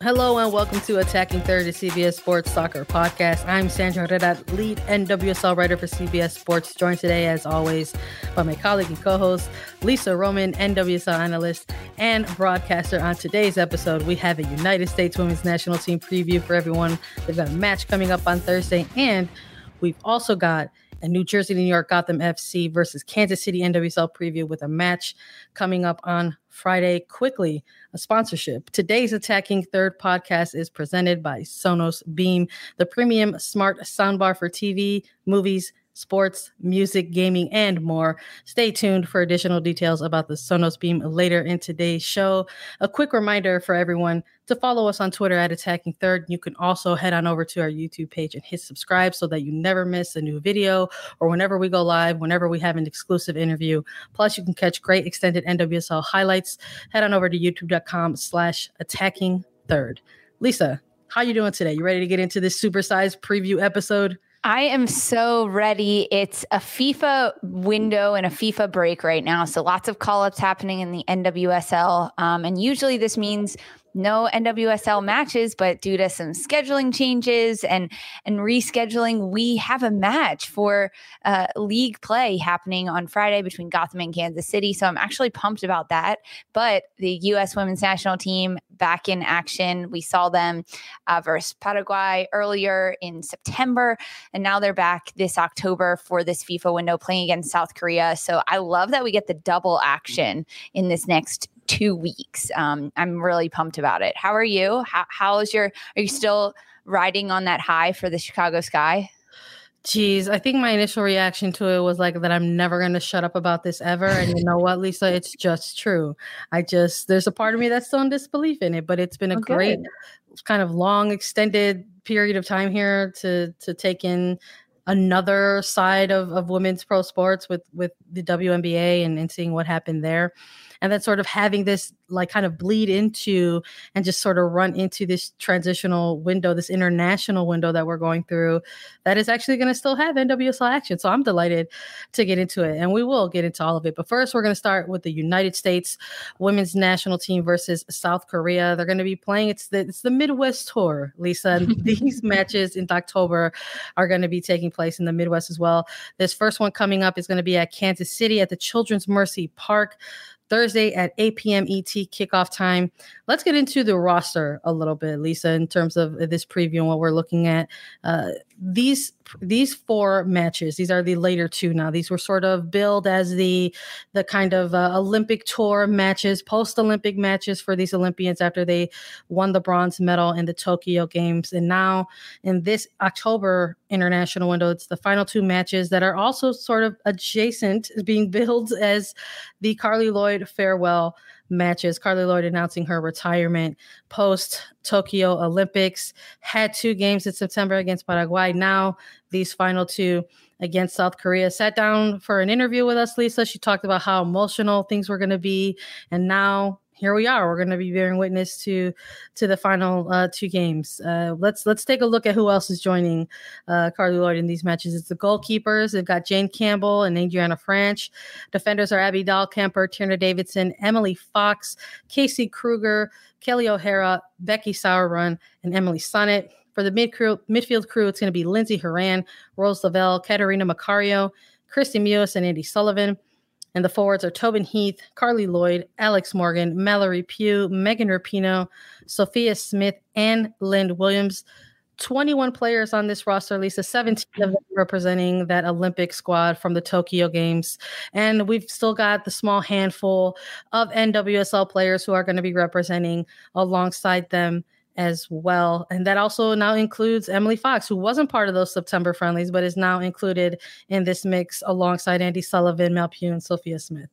Hello and welcome to Attacking Third, the CBS Sports Soccer Podcast. I'm Sandra Herrera, lead NWSL writer for CBS Sports, joined today, as always, by my colleague and co-host Lisa Roman, NWSL analyst and broadcaster. On today's episode, we have a United States Women's National Team preview for everyone. They've got a match coming up on Thursday, and we've also got a New Jersey, New York Gotham FC versus Kansas City NWSL preview with a match coming up on Friday. Quickly, a sponsorship. Today's Attacking Third podcast is presented by Sonos Beam, the premium smart soundbar for TV, movies, sports, music, gaming, and more. Stay tuned for additional details about the Sonos Beam later in today's show. A quick reminder for everyone to follow us on Twitter at Attacking Third. You can also head on over to our YouTube page and hit subscribe so that you never miss a new video or whenever we go live, whenever we have an exclusive interview. Plus, you can catch great extended NWSL highlights. Head on over to youtube.com slash attacking third. Lisa, how you doing today? You ready to get into this supersized preview episode? I am so ready. It's a FIFA window and a FIFA break right now. So lots of call ups happening in the NWSL. Um, and usually this means no NWSL matches, but due to some scheduling changes and and rescheduling, we have a match for uh, league play happening on Friday between Gotham and Kansas City. So I'm actually pumped about that. But the U.S. Women's National Team back in action. We saw them uh, versus Paraguay earlier in September, and now they're back this October for this FIFA window playing against South Korea. So I love that we get the double action in this next two weeks. Um, I'm really pumped about it. How are you? How, how is your, are you still riding on that high for the Chicago Sky? Geez, I think my initial reaction to it was like that I'm never going to shut up about this ever. And you know what, Lisa? It's just true. I just, there's a part of me that's still in disbelief in it, but it's been a okay. great kind of long, extended period of time here to, to take in another side of, of women's pro sports with, with the WNBA and, and seeing what happened there and then sort of having this like kind of bleed into and just sort of run into this transitional window, this international window that we're going through that is actually going to still have NWSL action. So I'm delighted to get into it and we will get into all of it. But first, we're going to start with the United States women's national team versus South Korea. They're going to be playing, it's the, it's the Midwest tour, Lisa. These matches in October are going to be taking place in the Midwest as well. This first one coming up is going to be at Kansas City at the Children's Mercy Park. Thursday at 8 p.m. ET kickoff time. Let's get into the roster a little bit, Lisa, in terms of this preview and what we're looking at. Uh, these these four matches these are the later two now. These were sort of billed as the the kind of uh, olympic tour matches post olympic matches for these olympians after they won the bronze medal in the tokyo games. And now in this october international window it's the final two matches that are also sort of adjacent being billed as the Carli lloyd farewell matches. Carli Lloyd announcing her retirement post Tokyo Olympics. Had two games in September against Paraguay. Now these final two against South Korea. Sat down for an interview with us, Lisa. She talked about how emotional things were going to be, and now here we are. We're going to be bearing witness to to the final uh, two games. Uh, let's let's take a look at who else is joining uh, Carli Lloyd in these matches. It's the goalkeepers. They've got Jane Campbell and Adrianna Franch. Defenders are Abby Dahlkemper, Tierna Davidson, Emily Fox, Casey Krueger, Kelly O'Hara, Becky Sauerbrunn, and Emily Sonnett. For the mid crew, midfield crew, it's going to be Lindsey Horan, Rose Lavelle, Catarina Macario, Kristie Mewis, and Andi Sullivan. And the forwards are Tobin Heath, Carli Lloyd, Alex Morgan, Mallory Pugh, Megan Rapinoe, Sophia Smith, and Lynn Williams. 21 players on this roster, Lisa, 17 of them representing that Olympic squad from the Tokyo Games. And we've still got the small handful of NWSL players who are going to be representing alongside them as well. And that also now includes Emily Fox, who wasn't part of those September friendlies, but is now included in this mix alongside Andi Sullivan, Mal Pugh, and Sophia Smith.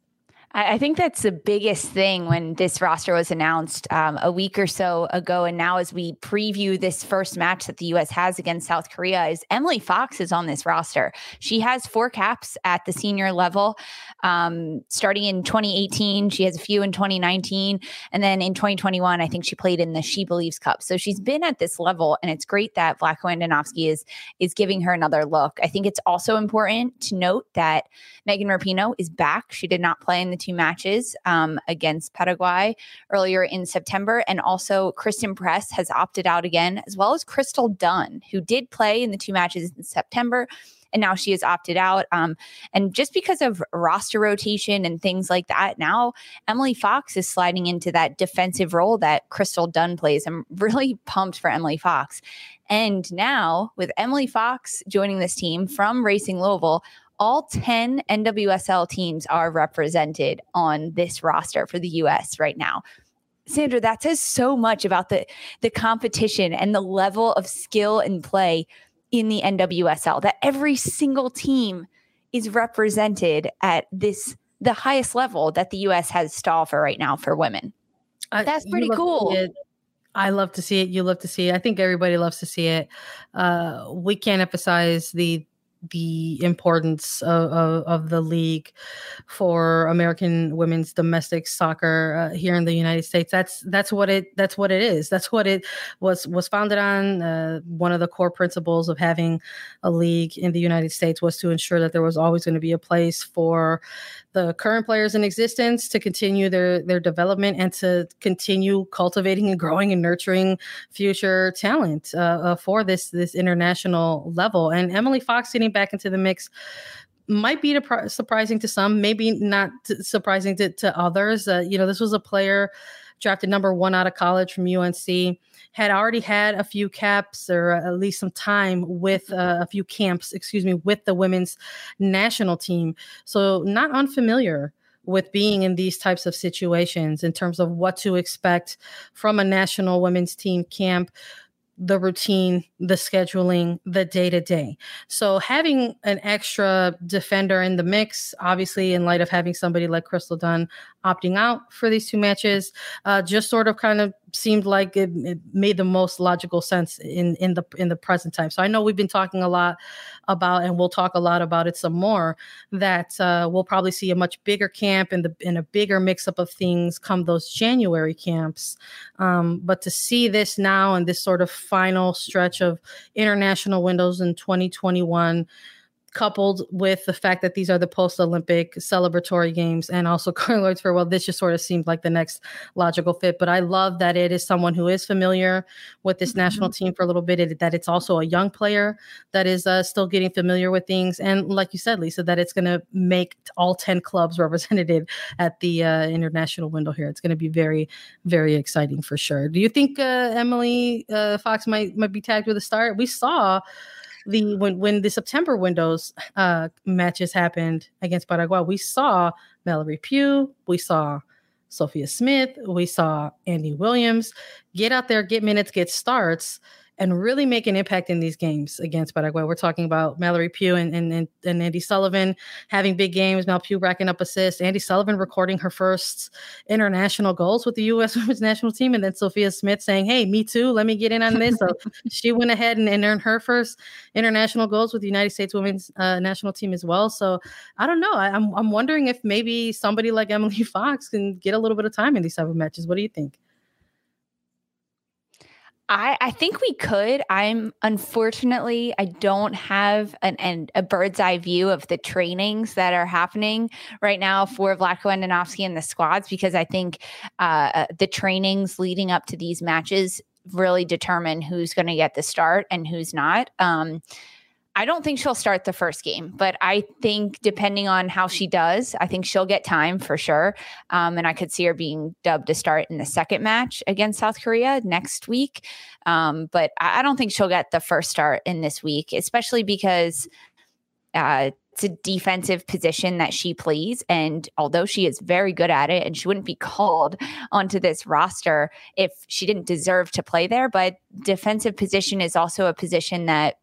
I think that's the biggest thing when this roster was announced um, a week or so ago. And now, as we preview this first match that the U.S. has against South Korea, is Emily Fox is on this roster. She has four caps at the senior level. Um, starting in 2018, she has a few in 2019. And then in 2021, I think she played in the She Believes Cup. So she's been at this level. And it's great that Vlatko Andonovski is, is giving her another look. I think it's also important to note that Megan Rapinoe is back. She did not play in the two matches um, against Paraguay earlier in September. And also, Christen Press has opted out again, as well as Crystal Dunn, who did play in the two matches in September. And now she has opted out. Um, and just because of roster rotation and things like that, now Emily Fox is sliding into that defensive role that Crystal Dunn plays. I'm really pumped for Emily Fox. And now, with Emily Fox joining this team from Racing Louisville, all 10 NWSL teams are represented on this roster for the US right now. Sandra, that says so much about the the competition and the level of skill and play in the NWSL that every single team is represented at this the highest level that the US has to offer right now for women. Uh, That's pretty cool. I love to see it. You love to see it. I think everybody loves to see it. Uh, we can't emphasize the the importance of, of, of, the league for American women's domestic soccer uh, here in the United States. That's that's what it that's what it is. That's what it was was founded on. Uh, one of the core principles of having a league in the United States was to ensure that there was always going to be a place for the current players in existence to continue their their development and to continue cultivating and growing and nurturing future talent uh, uh, for this this international level. And Emily Fox getting back into the mix might be surprising to some, maybe not surprising to, to others. Uh, you know, this was a player drafted number one out of college from UNC, had already had a few caps or at least some time with uh, a few camps, excuse me, with the women's national team. So not unfamiliar with being in these types of situations in terms of what to expect from a national women's team camp the routine, the scheduling, the day to day. So having an extra defender in the mix, obviously, in light of having somebody like Crystal Dunn opting out for these two matches, uh, just sort of kind of seemed like it, it, made the most logical sense in in the in the present time. So I know we've been talking a lot about, and we'll talk a lot about it some more. That uh, we'll probably see a much bigger camp and the in a bigger mix up of things come those January camps. Um, but to see this now and this sort of final stretch of international windows in 2021 coupled with the fact that these are the post Olympic celebratory games and also Carli Lloyd's farewell, this just sort of seemed like the next logical fit. But I love that it is someone who is familiar with this mm-hmm. national team for a little bit, it, that it's also a young player that is uh, still getting familiar with things. And like you said, Lisa, that it's going to make all 10 clubs represented at the uh, international window here. It's going to be very, very exciting for sure. Do you think uh, Emily uh, Fox might, might be tagged with a start? We saw the when when the September windows uh, matches happened against Paraguay, we saw Mallory Pugh, we saw Sophia Smith, we saw Andy Williams. Get out there, get minutes, get starts and really make an impact in these games against Paraguay. We're talking about Mallory Pugh and, and, and, and Andi Sullivan having big games, Mal Pugh racking up assists, Andi Sullivan recording her first international goals with the U.S. women's national team, and then Sophia Smith saying, hey, me too, let me get in on this. So she went ahead and, and, earned her first international goals with the United States women's uh, national team as well. So I don't know. I, I'm, I'm wondering if maybe somebody like Emily Fox can get a little bit of time in these type of matches. What do you think? I, I think we could. I'm unfortunately I don't have an, an, a bird's eye view of the trainings that are happening right now for Vlatko Andonovski and the squads because I think uh, uh the trainings leading up to these matches really determine who's going to get the start and who's not. Um, I don't think she'll start the first game, but I think depending on how she does, I think she'll get time for sure. Um, and I could see her being dubbed to start in the second match against South Korea next week. Um, but I, don't think she'll get the first start in this week, especially because uh, it's a defensive position that she plays. And although she is very good at it, and she wouldn't be called onto this roster if she didn't deserve to play there, but defensive position is also a position that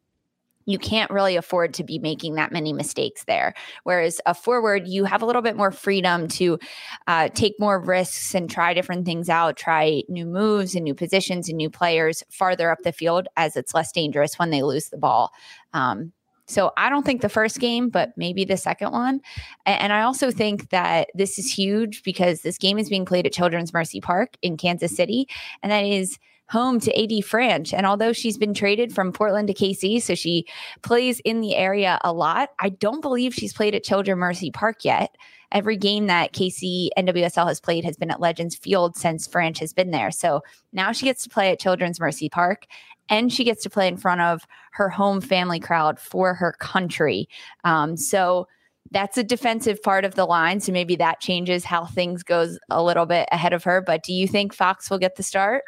you can't really afford to be making that many mistakes there. Whereas a forward, you have a little bit more freedom to uh, take more risks and try different things out, try new moves and new positions and new players farther up the field as it's less dangerous when they lose the ball. Um, so I don't think the first game, but maybe the second one. And I also think that this is huge because this game is being played at Children's Mercy Park in Kansas City. And that is home to AD Franch. And although she's been traded from Portland to KC, so she plays in the area a lot, I don't believe she's played at Children's Mercy Park yet. Every game that KC NWSL has played has been at Legends Field since Franch has been there. So now she gets to play at Children's Mercy Park and she gets to play in front of her home family crowd for her country. Um, so that's a defensive part of the line. So maybe that changes how things goes a little bit ahead of her. But do you think Fox will get the start?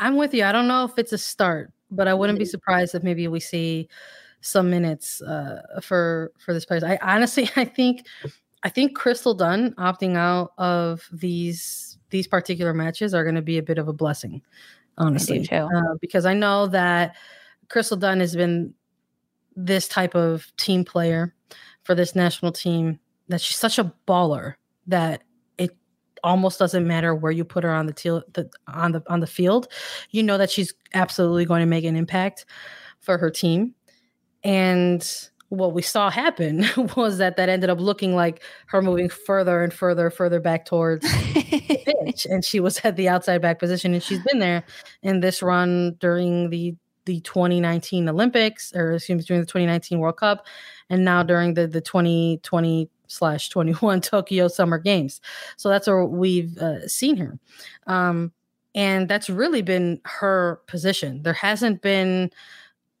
I'm with you. I don't know if it's a start, but I wouldn't be mm-hmm. surprised if maybe we see some minutes uh, for for this player. I honestly, I think, I think Crystal Dunn opting out of these these particular matches are going to be a bit of a blessing, honestly, uh, because I know that Crystal Dunn has been this type of team player for this national team. That she's such a baller that almost doesn't matter where you put her on the, te- the on the on the field. You know that she's absolutely going to make an impact for her team. And what we saw happen was that that ended up looking like her moving further and further, further back towards the pitch, and she was at the outside back position, and she's been there in this run during the the 2019 Olympics, or excuse me, during the 2019 World Cup, and now during the the 2020 slash 21 Tokyo Summer Games. So that's where we've uh, seen her. Um, and that's really been her position. There hasn't been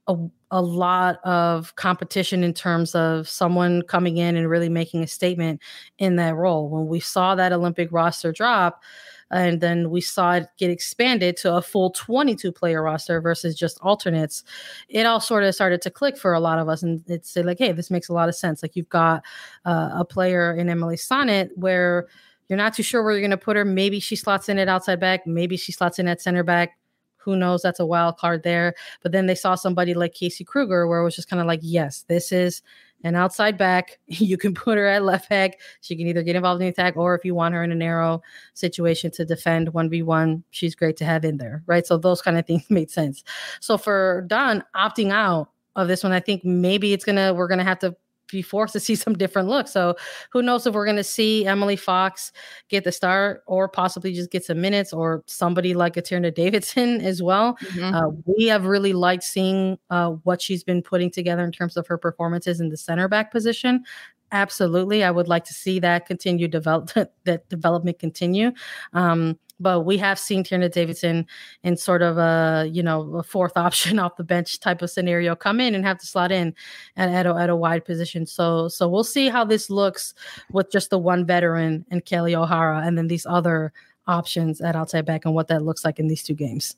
a, a lot of competition in terms of someone coming in and really making a statement in that role. When we saw that Olympic roster drop, and then we saw it get expanded to a full 22 player roster versus just alternates. It all sort of started to click for a lot of us and it's like hey this makes a lot of sense. Like you've got uh, a player in emily sonnett where you're not too sure where you're going to put her. Maybe she slots in at outside back. Maybe she slots in at center back. Who knows? That's a wild card there. But then they saw somebody like Casey Krueger, where it was just kind of like, yes, this is an outside back. You can put her at left back. She can either get involved in the attack or if you want her in a narrow situation to defend 1v1, she's great to have in there, right? So those kind of things made sense. So for Dunn opting out of this one, I think maybe it's gonna we're gonna have to be forced to see some different looks. So who knows if we're going to see Emily Fox get the start or possibly just get some minutes or somebody like Tierna Davidson as well. Mm-hmm. Uh, we have really liked seeing uh, what she's been putting together in terms of her performances in the center back position. Absolutely, I would like to see that continue develop that development continue. Um, but we have seen Tierna Davidson in sort of a you know a fourth option off the bench type of scenario come in and have to slot in at, at, a, at a wide position. So so we'll see how this looks with just the one veteran and Kelly O'Hara, and then these other options at outside back and what that looks like in these two games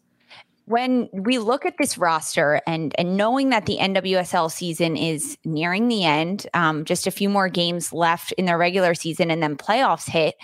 when we look at this roster and and knowing that the NWSL season is nearing the end, um, just a few more games left in the regular season, and then playoffs hit,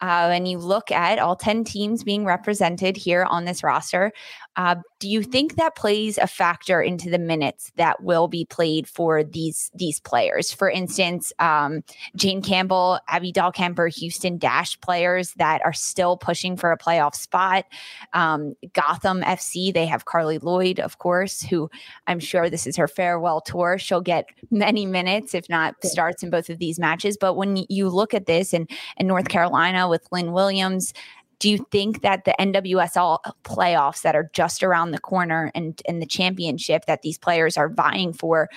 uh, and you look at all 10 teams being represented here on this roster, uh, do you think that plays a factor into the minutes that will be played for these these players? For instance, um, Jane Campbell, Abby Dahlkemper, Houston Dash players that are still pushing for a playoff spot. Um, Gotham FC, they have Carli Lloyd, of course, who I'm sure this is her farewell tour. She'll get many minutes, if not starts in both of these matches. But when you look at this and in North Carolina with Lynn Williams, do you think that the NWSL playoffs that are just around the corner and, and the championship that these players are vying for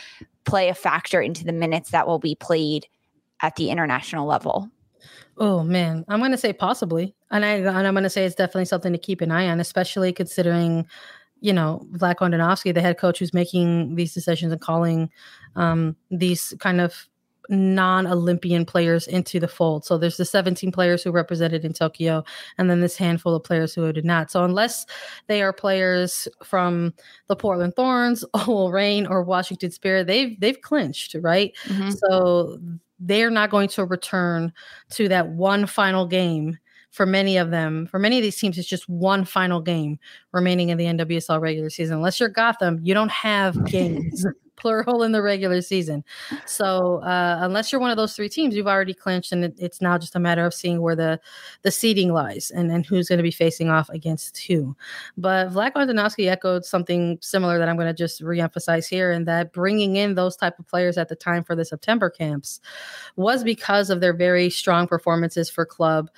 play a factor into the minutes that will be played at the international level? Oh man, I'm going to say possibly, and I and I'm going to say it's definitely something to keep an eye on, especially considering you know, Vlatko Andonovski, the head coach who's making these decisions and calling um, these kind of non-Olympian players into the fold. So there's the 17 players who represented in Tokyo, and then this handful of players who did not. So unless they are players from the Portland Thorns, OL Reign, or Washington Spirit, they've they've clinched, right? Mm-hmm. So they're not going to return to that one final game for many of them, for many of these teams, it's just one final game remaining in the NWSL regular season. Unless you're Gotham, you don't have games plural in the regular season. So uh, unless you're one of those three teams, you've already clinched, and it, it's now just a matter of seeing where the the seeding lies and, and who's going to be facing off against who. But Vlatko Andonovski echoed something similar that I'm going to just reemphasize here, and that bringing in those type of players at the time for the September camps was because of their very strong performances for club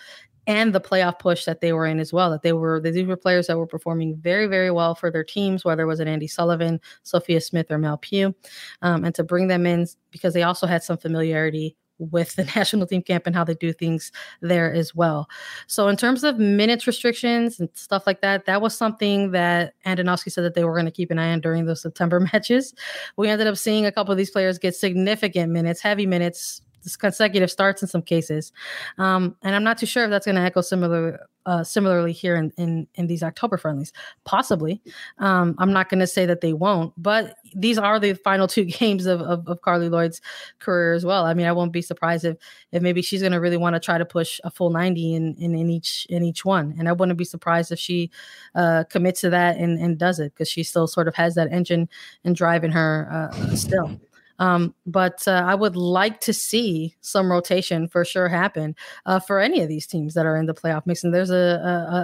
and the playoff push that they were in as well. That they were these were players that were performing very very well for their teams, whether it was an Andi Sullivan, Sophia Smith, or Mal Pugh, um, and to bring them in because they also had some familiarity with the national team camp and how they do things there as well. So in terms of minutes restrictions and stuff like that, that was something that Andonovski said that they were going to keep an eye on during those September matches. We ended up seeing a couple of these players get significant minutes, heavy minutes consecutive starts in some cases. Um, and I'm not too sure if that's going to echo similar uh, similarly here in, in in these October friendlies. Possibly. Um, I'm not going to say that they won't, but these are the final two games of, of, of Carli Lloyd's career as well. I mean, I won't be surprised if if maybe she's going to really want to try to push a full 90 in, in in each in each one, and I wouldn't be surprised if she uh, commits to that and and does it because she still sort of has that engine and drive in her uh, still. Um, but uh, I would like to see some rotation for sure happen uh, for any of these teams that are in the playoff mix, and there's a,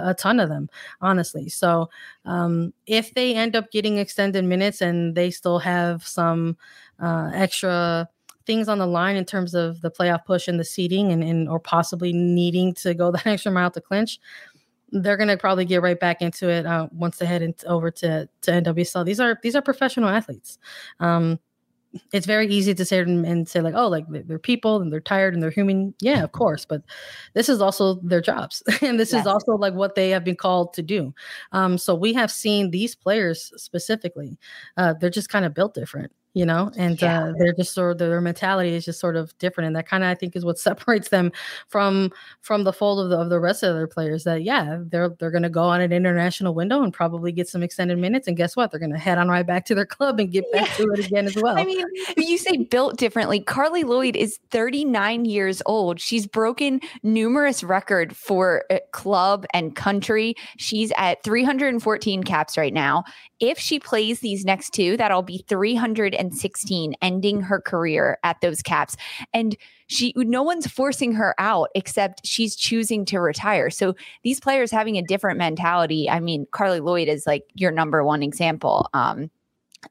a, a ton of them, honestly. So um, if they end up getting extended minutes and they still have some uh, extra things on the line in terms of the playoff push and the seeding, and, and or possibly needing to go that extra mile to clinch, they're gonna probably get right back into it uh, once they head into, over to to NWSL. These are these are professional athletes. Um, it's very easy to say and say like oh like they're people and they're tired and they're human. Yeah of course but this is also their jobs and this yes. is also like what they have been called to do. Um so we have seen these players specifically uh they're just kind of built different you know and yeah. uh, they're just sort of their mentality is just sort of different and that kind of i think is what separates them from from the fold of the, of the rest of their players that yeah they're they're going to go on an international window and probably get some extended minutes and guess what? They're going to head on right back to their club and get back yeah. to it again as well. i mean you say built differently. Carli lloyd is 39 years old. She's broken numerous record for uh, club and country. She's at 314 caps right now. If she plays these next two, that'll be 316, ending her career at those caps. And she, no one's forcing her out except she's choosing to retire. So these players having a different mentality. I mean, Carli Lloyd is like your number one example. Um,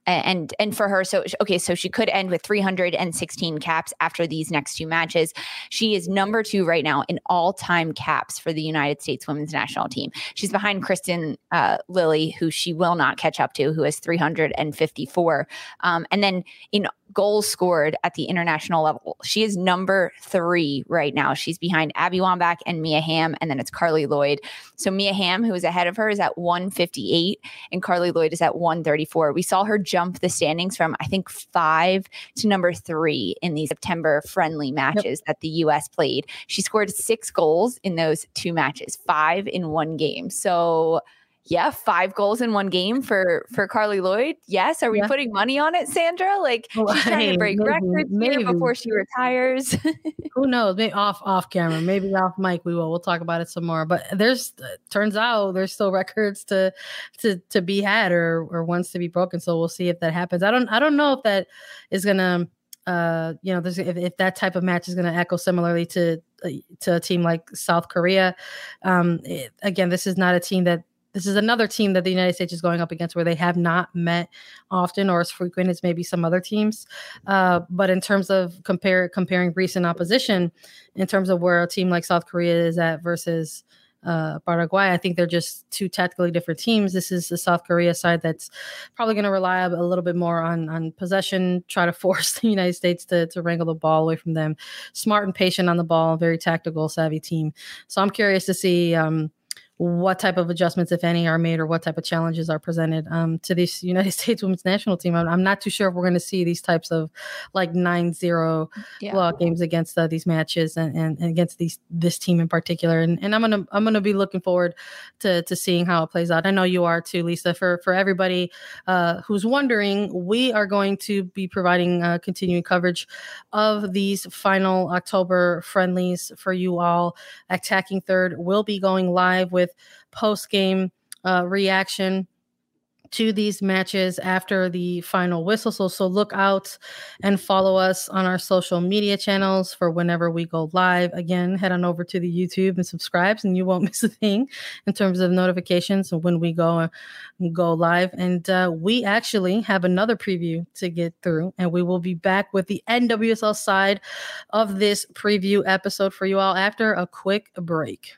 and and for her so okay so she could end with 316 caps after these next two matches. She is number two right now in all-time caps for the united states women's national team. She's behind kristen uh, lilly who she will not catch up to who has 354 um, and then in goals scored at the international level. She is number three right now. She's behind Abby Wambach and Mia Hamm, and then it's Carli Lloyd. So Mia Hamm, who is ahead of her, is at 158, and Carli Lloyd is at 134. We saw her jump the standings from, I think, five to number three in these September friendly matches yep. that the U.S. played. She scored six goals in those two matches, five in one game. So yeah, five goals in one game for for Carli Lloyd. Yes, are we yeah. putting money on it, Sandra? Like well, she's trying hey, to break maybe, records maybe. before she retires. Who knows? Maybe off off camera, maybe off mic. We will. We'll talk about it some more. But there's turns out there's still records to to to be had or or ones to be broken. So we'll see if that happens. I don't I don't know if that is gonna uh, you know, if, if, that type of match is going to echo similarly to uh, to a team like South Korea. Um, it, again, this is not a team that this is another team that the United States is going up against where they have not met often or as frequent as maybe some other teams. Uh, but in terms of compare comparing recent opposition, in terms of where a team like South Korea is at versus uh, Paraguay. I think they're just two tactically different teams. This is the South Korea side that's probably going to rely a little bit more on on possession, try to force the United States to to wrangle the ball away from them. Smart and patient on the ball, very tactical, savvy team. So I'm curious to see. Um, what type of adjustments, if any, are made or what type of challenges are presented um, to this United States women's national team. I'm, I'm not too sure if we're going to see these types of like 9 0 yeah. games against uh, these matches and, and, and, against these this team in particular. And, and I'm going to I'm gonna be looking forward to, to seeing how it plays out. I know you are too, Lisa. For, for everybody uh, who's wondering, we are going to be providing uh, continuing coverage of these final October friendlies for you all. Attacking Third will be going live with post game uh, reaction to these matches after the final whistle. So, so look out and follow us on our social media channels for whenever we go live. Again, head on over to the YouTube and subscribe, and you won't miss a thing in terms of notifications when we go go live. And uh, we actually have another preview to get through, and we will be back with the NWSL side of this preview episode for you all after a quick break.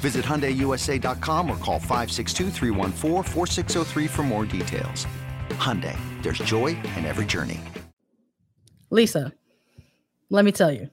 Visit HyundaiUSA.com or call 562 for more details. Hyundai, there's joy in every journey. Lisa, let me tell you.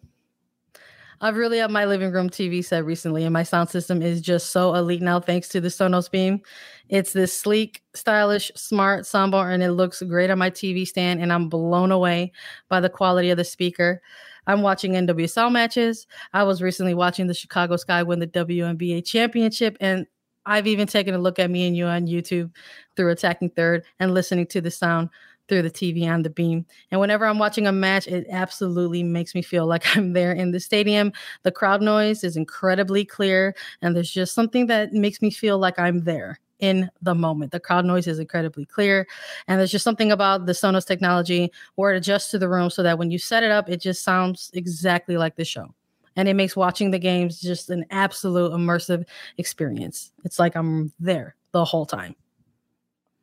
I've really upped my living room TV set recently, and my sound system is just so elite now thanks to the Sonos Beam. It's this sleek, stylish, smart soundbar, and it looks great on my TV stand, and I'm blown away by the quality of the speaker. I'm watching NWSL matches. I was recently watching the Chicago Sky win the WNBA championship, and I've even taken a look at me and you on YouTube through attacking third and listening to the sound through the TV on the beam. And whenever I'm watching a match, it absolutely makes me feel like I'm there in the stadium. The crowd noise is incredibly clear, and there's just something that makes me feel like I'm there in the moment. The crowd noise is incredibly clear. And there's just something about the Sonos technology where it adjusts to the room so that when you set it up, it just sounds exactly like the show. And it makes watching the games just an absolute immersive experience. It's like I'm there the whole time.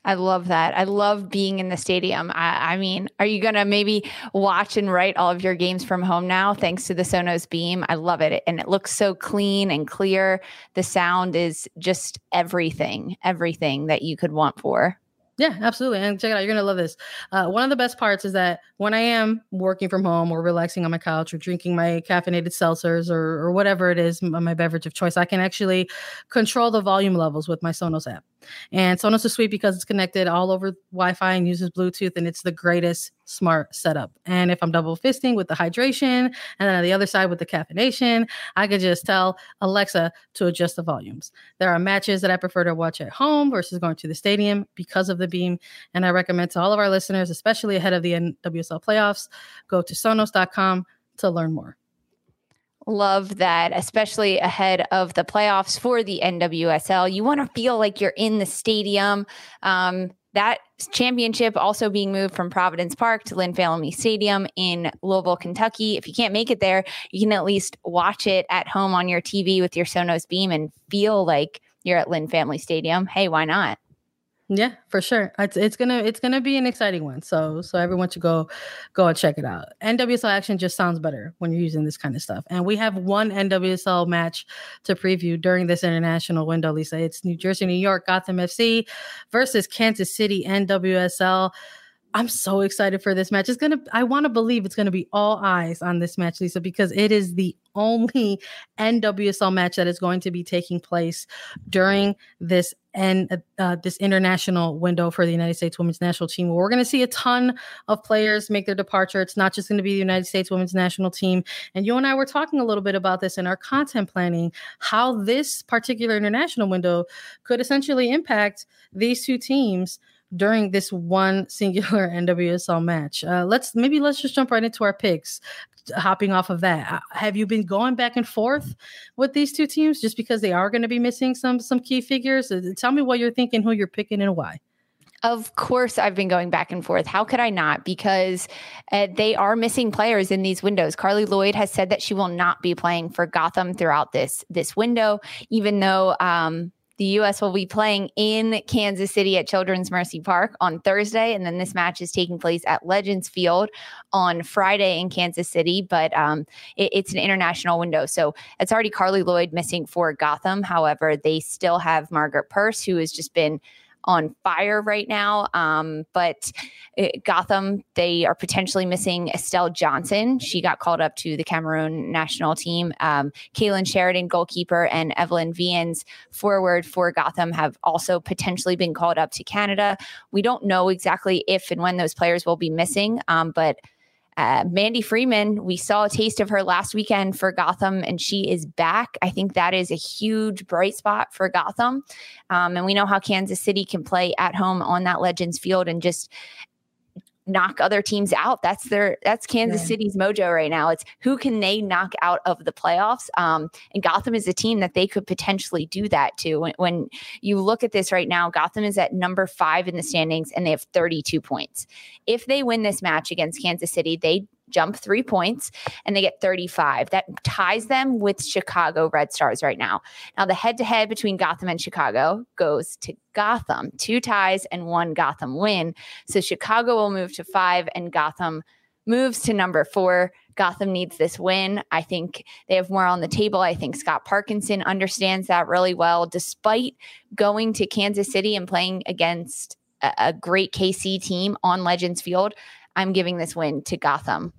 I love that. I love being in the stadium. I, I, mean, are you going to maybe watch and write all of your games from home now thanks to the Sonos Beam? I love it. And it looks so clean and clear. The sound is just everything, everything that you could want for. Yeah, absolutely. And check it out. You're going to love this. Uh, one of the best parts is that when I am working from home or relaxing on my couch or drinking my caffeinated seltzers or, or whatever it is, my beverage of choice, I can actually control the volume levels with my Sonos app. And Sonos is sweet because it's connected all over Wi Fi and uses Bluetooth, and it's the greatest smart setup. And if I'm double fisting with the hydration and then on the other side with the caffeination, I could just tell Alexa to adjust the volumes. There are matches that I prefer to watch at home versus going to the stadium because of the beam. And I recommend to all of our listeners, especially ahead of the NWSL playoffs, go to sonos.com to learn more. Love that, especially ahead of the playoffs for the NWSL. You want to feel like you're in the stadium. Um, that championship also being moved from Providence Park to Lynn Family Stadium in Louisville, Kentucky. If you can't make it there, you can at least watch it at home on your TV with your Sonos Beam and feel like you're at Lynn Family Stadium. Hey, why not? Yeah, for sure. It's it's gonna it's gonna be an exciting one. So so everyone should go go and check it out. NWSL action just sounds better when you're using this kind of stuff. And we have one NWSL match to preview during this international window, Lisa. It's New Jersey, New York, Gotham FC versus Kansas City NWSL. I'm so excited for this match. It's gonna. I want to believe it's gonna be all eyes on this match, Lisa, because it is the only NWSL match that is going to be taking place during this and uh, uh, this international window for the United States Women's National Team. We're going to see a ton of players make their departure. It's not just going to be the United States Women's National Team. And you and I were talking a little bit about this in our content planning, how this particular international window could essentially impact these two teams during this one singular NWSL match. Uh, let's maybe let's just jump right into our picks. Hopping off of that, uh, have you been going back and forth with these two teams just because they are going to be missing some some key figures? Uh, tell me what you're thinking, who you're picking, and why. Of course, I've been going back and forth. How could I not? Because uh, they are missing players in these windows. Carli Lloyd has said that she will not be playing for Gotham throughout this this window, even though um, the U.S. will be playing in Kansas City at Children's Mercy Park on Thursday, and then this match is taking place at Legends Field on Friday in Kansas City. But um, it, it's an international window, so it's already Carli Lloyd missing for Gotham. However, they still have Margaret Purce, who has just been on fire right now. Um, but it, uh, Gotham, they are potentially missing Estelle Johnson. She got called up to the Cameroon national team. Um, Kailen Sheridan, goalkeeper, and Evelyne Viens, forward for Gotham, have also potentially been called up to Canada. We don't know exactly if and when those players will be missing, um, but uh, Mandy Freeman, we saw a taste of her last weekend for Gotham, and she is back. I think that is a huge bright spot for Gotham. Um, and we know how Kansas City can play at home on that Legends field and just knock other teams out. That's their that's Kansas. City's mojo right now. It's who can they knock out of the playoffs? Um, and Gotham is a team that they could potentially do that to. When, when you look at this right now, Gotham is at number five in the standings and they have 32 points. If they win this match against Kansas City, they jump three points and they get 35. That ties them with Chicago Red Stars right now. Now, the head to head between Gotham and Chicago goes to Gotham, two ties and one Gotham win. So Chicago will move to five and Gotham moves to number four. Gotham needs this win. I think they have more on the table. I think Scott Parkinson understands that really well, despite going to Kansas City and playing against a, great KC team on Legends Field. I'm giving this win to Gotham.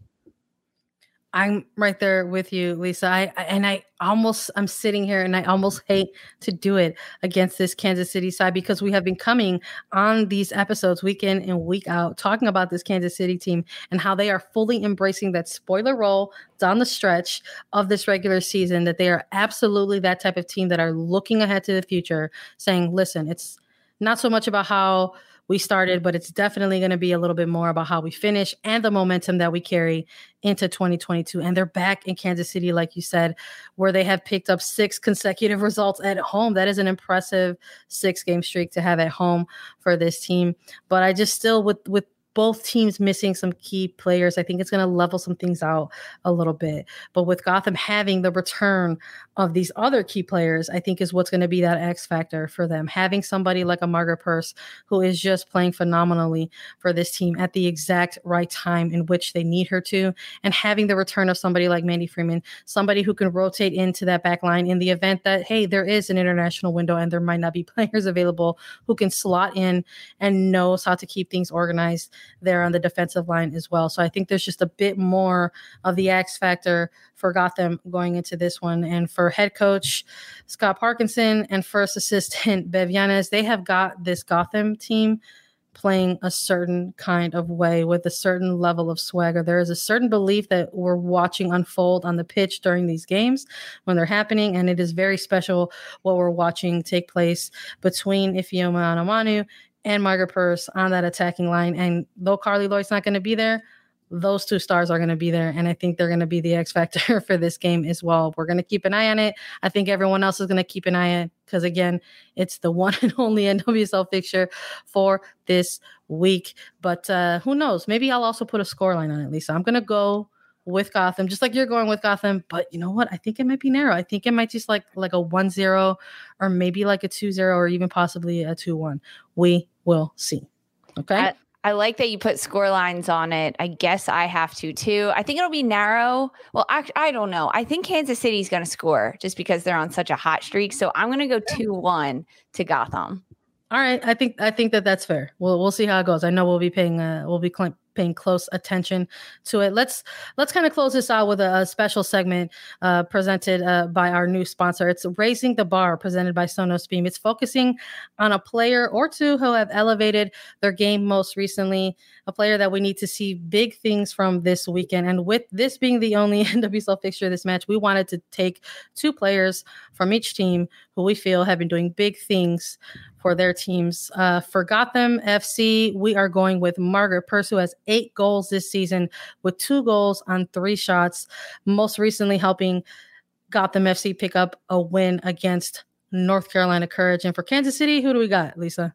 I'm right there with you, Lisa. I, I, and I almost I'm sitting here and I almost hate to do it against this Kansas City side because we have been coming on these episodes week in and week out talking about this Kansas City team and how they are fully embracing that spoiler role down the stretch of this regular season that they are absolutely that type of team that are looking ahead to the future saying, "Listen, it's not so much about how we started, but it's definitely going to be a little bit more about how we finish and the momentum that we carry into 2022. And they're back in Kansas City, like you said, where they have picked up six consecutive results at home. That is an impressive six game streak to have at home for this team. But I just still, with with both teams missing some key players. I think it's going to level some things out a little bit. But with Gotham having the return of these other key players, I think is what's going to be that X factor for them. Having somebody like a Margaret Purce who is just playing phenomenally for this team at the exact right time in which they need her to, and having the return of somebody like Mandy Freeman, somebody who can rotate into that back line in the event that, hey, there is an international window and there might not be players available who can slot in and knows how to keep things organized there on the defensive line as well. So I think there's just a bit more of the X factor for Gotham going into this one. And for head coach Scott Parkinson and first assistant Bev Yanez, they have got this Gotham team playing a certain kind of way with a certain level of swagger. There is a certain belief that we're watching unfold on the pitch during these games when they're happening, and it is very special what we're watching take place between Ifeoma Onumonu and Margaret Purce on that attacking line. And though Carli Lloyd's not going to be there, those two stars are going to be there. And I think they're going to be the X factor for this game as well. We're going to keep an eye on it. I think everyone else is going to keep an eye on it because, again, it's the one and only NWSL fixture for this week. But uh, who knows? Maybe I'll also put a scoreline on it, Lisa. I'm going to go with Gotham, just like you're going with Gotham. But you know what? I think it might be narrow. I think it might just like like a 1-0 or maybe like a 2-0 or even possibly a 2-1. We will see. Okay. I, I like that you put score lines on it. I guess I have to too. I think it'll be narrow. Well, I, I don't know. I think Kansas City's going to score just because they're on such a hot streak. So I'm going to go 2 1 to Gotham. All right, I think I think that that's fair. We'll we'll see how it goes. I know we'll be paying uh, we'll be cl- paying close attention to it. Let's let's kind of close this out with a, a special segment uh, presented uh, by our new sponsor. It's Raising the Bar, presented by Sonos Beam. It's focusing on a player or two who have elevated their game most recently. A player that we need to see big things from this weekend. And with this being the only NWSL fixture this match, we wanted to take two players from each team who we feel have been doing big things for their teams. Uh, for Gotham FC, we are going with Margaret Purce, who has eight goals this season with two goals on three shots, most recently helping Gotham FC pick up a win against North Carolina Courage. And for Kansas City, who do we got, Lisa?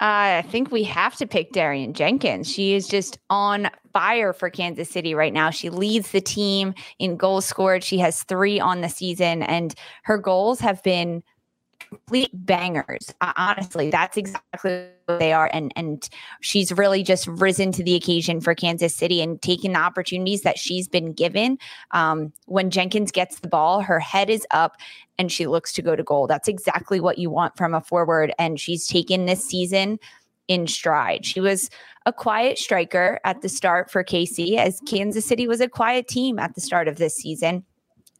I think we have to pick Darian Jenkins. She is just on fire for Kansas City right now. She leads the team in goals scored. She has three on the season, and her goals have been complete bangers. Uh, honestly, that's exactly what they are. And and she's really just risen to the occasion for Kansas City and taken the opportunities that she's been given. Um, when Jenkins gets the ball, her head is up and she looks to go to goal. That's exactly what you want from a forward. And she's taken this season in stride. She was a quiet striker at the start for KC, as Kansas City was a quiet team at the start of this season.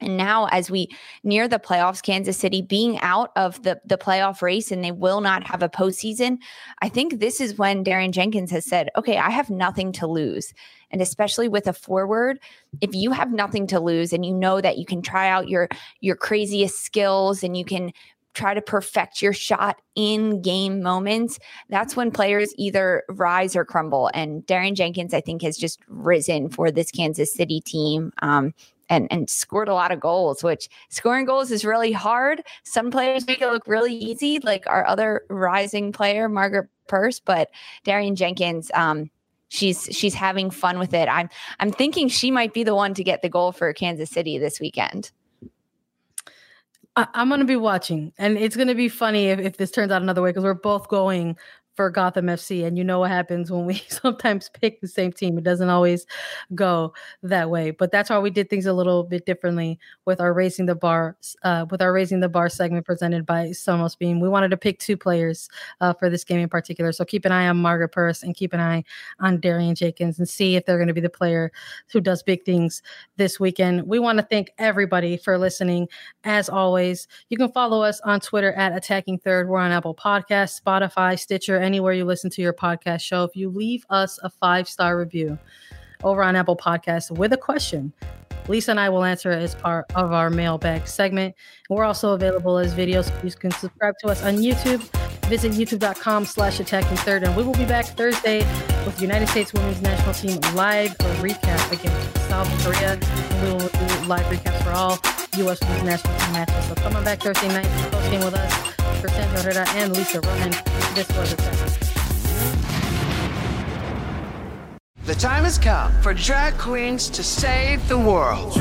And now, as we near the playoffs, Kansas City being out of the, the playoff race and they will not have a postseason, I think this is when Darian Jenkins has said, okay, I have nothing to lose. And especially with a forward, if you have nothing to lose and you know that you can try out your your craziest skills and you can try to perfect your shot in game moments, that's when players either rise or crumble. And Darian Jenkins, I think, has just risen for this Kansas City team. Um, and and scored a lot of goals, which scoring goals is really hard. Some players make it look really easy, like our other rising player, Margaret Purce, but Darian Jenkins, um, she's she's having fun with it. I'm I'm thinking she might be the one to get the goal for Kansas City this weekend. I, am going to be watching, and it's going to be funny if, if this turns out another way because we're both going for Gotham FC. And you know what happens when we sometimes pick the same team. It doesn't always go that way. But that's why we did things a little bit differently with our raising the bar, uh, with our raising the bar segment presented by Sonos Beam. We wanted to pick two players uh, for this game in particular. So keep an eye on Margaret Purce and keep an eye on Darian Jenkins and see if they're going to be the player who does big things this weekend. We want to thank everybody for listening. As always, you can follow us on Twitter at Attacking Third. We're on Apple Podcasts, Spotify, Stitcher, anywhere you listen to your podcast show. If you leave us a five star review over on Apple Podcasts with a question, Lisa and I will answer it as part of our mailbag segment. We're also available as videos. You can subscribe to us on YouTube. Visit youtube.com slash attacking third. And we will be back Thursday with the United States women's national team live recap against South Korea. We will do live recaps for all U.S. women's national team matches. So come on back Thursday night, game with us for Herrera and Lisa Roman. This was a The time has come for drag queens to save the world.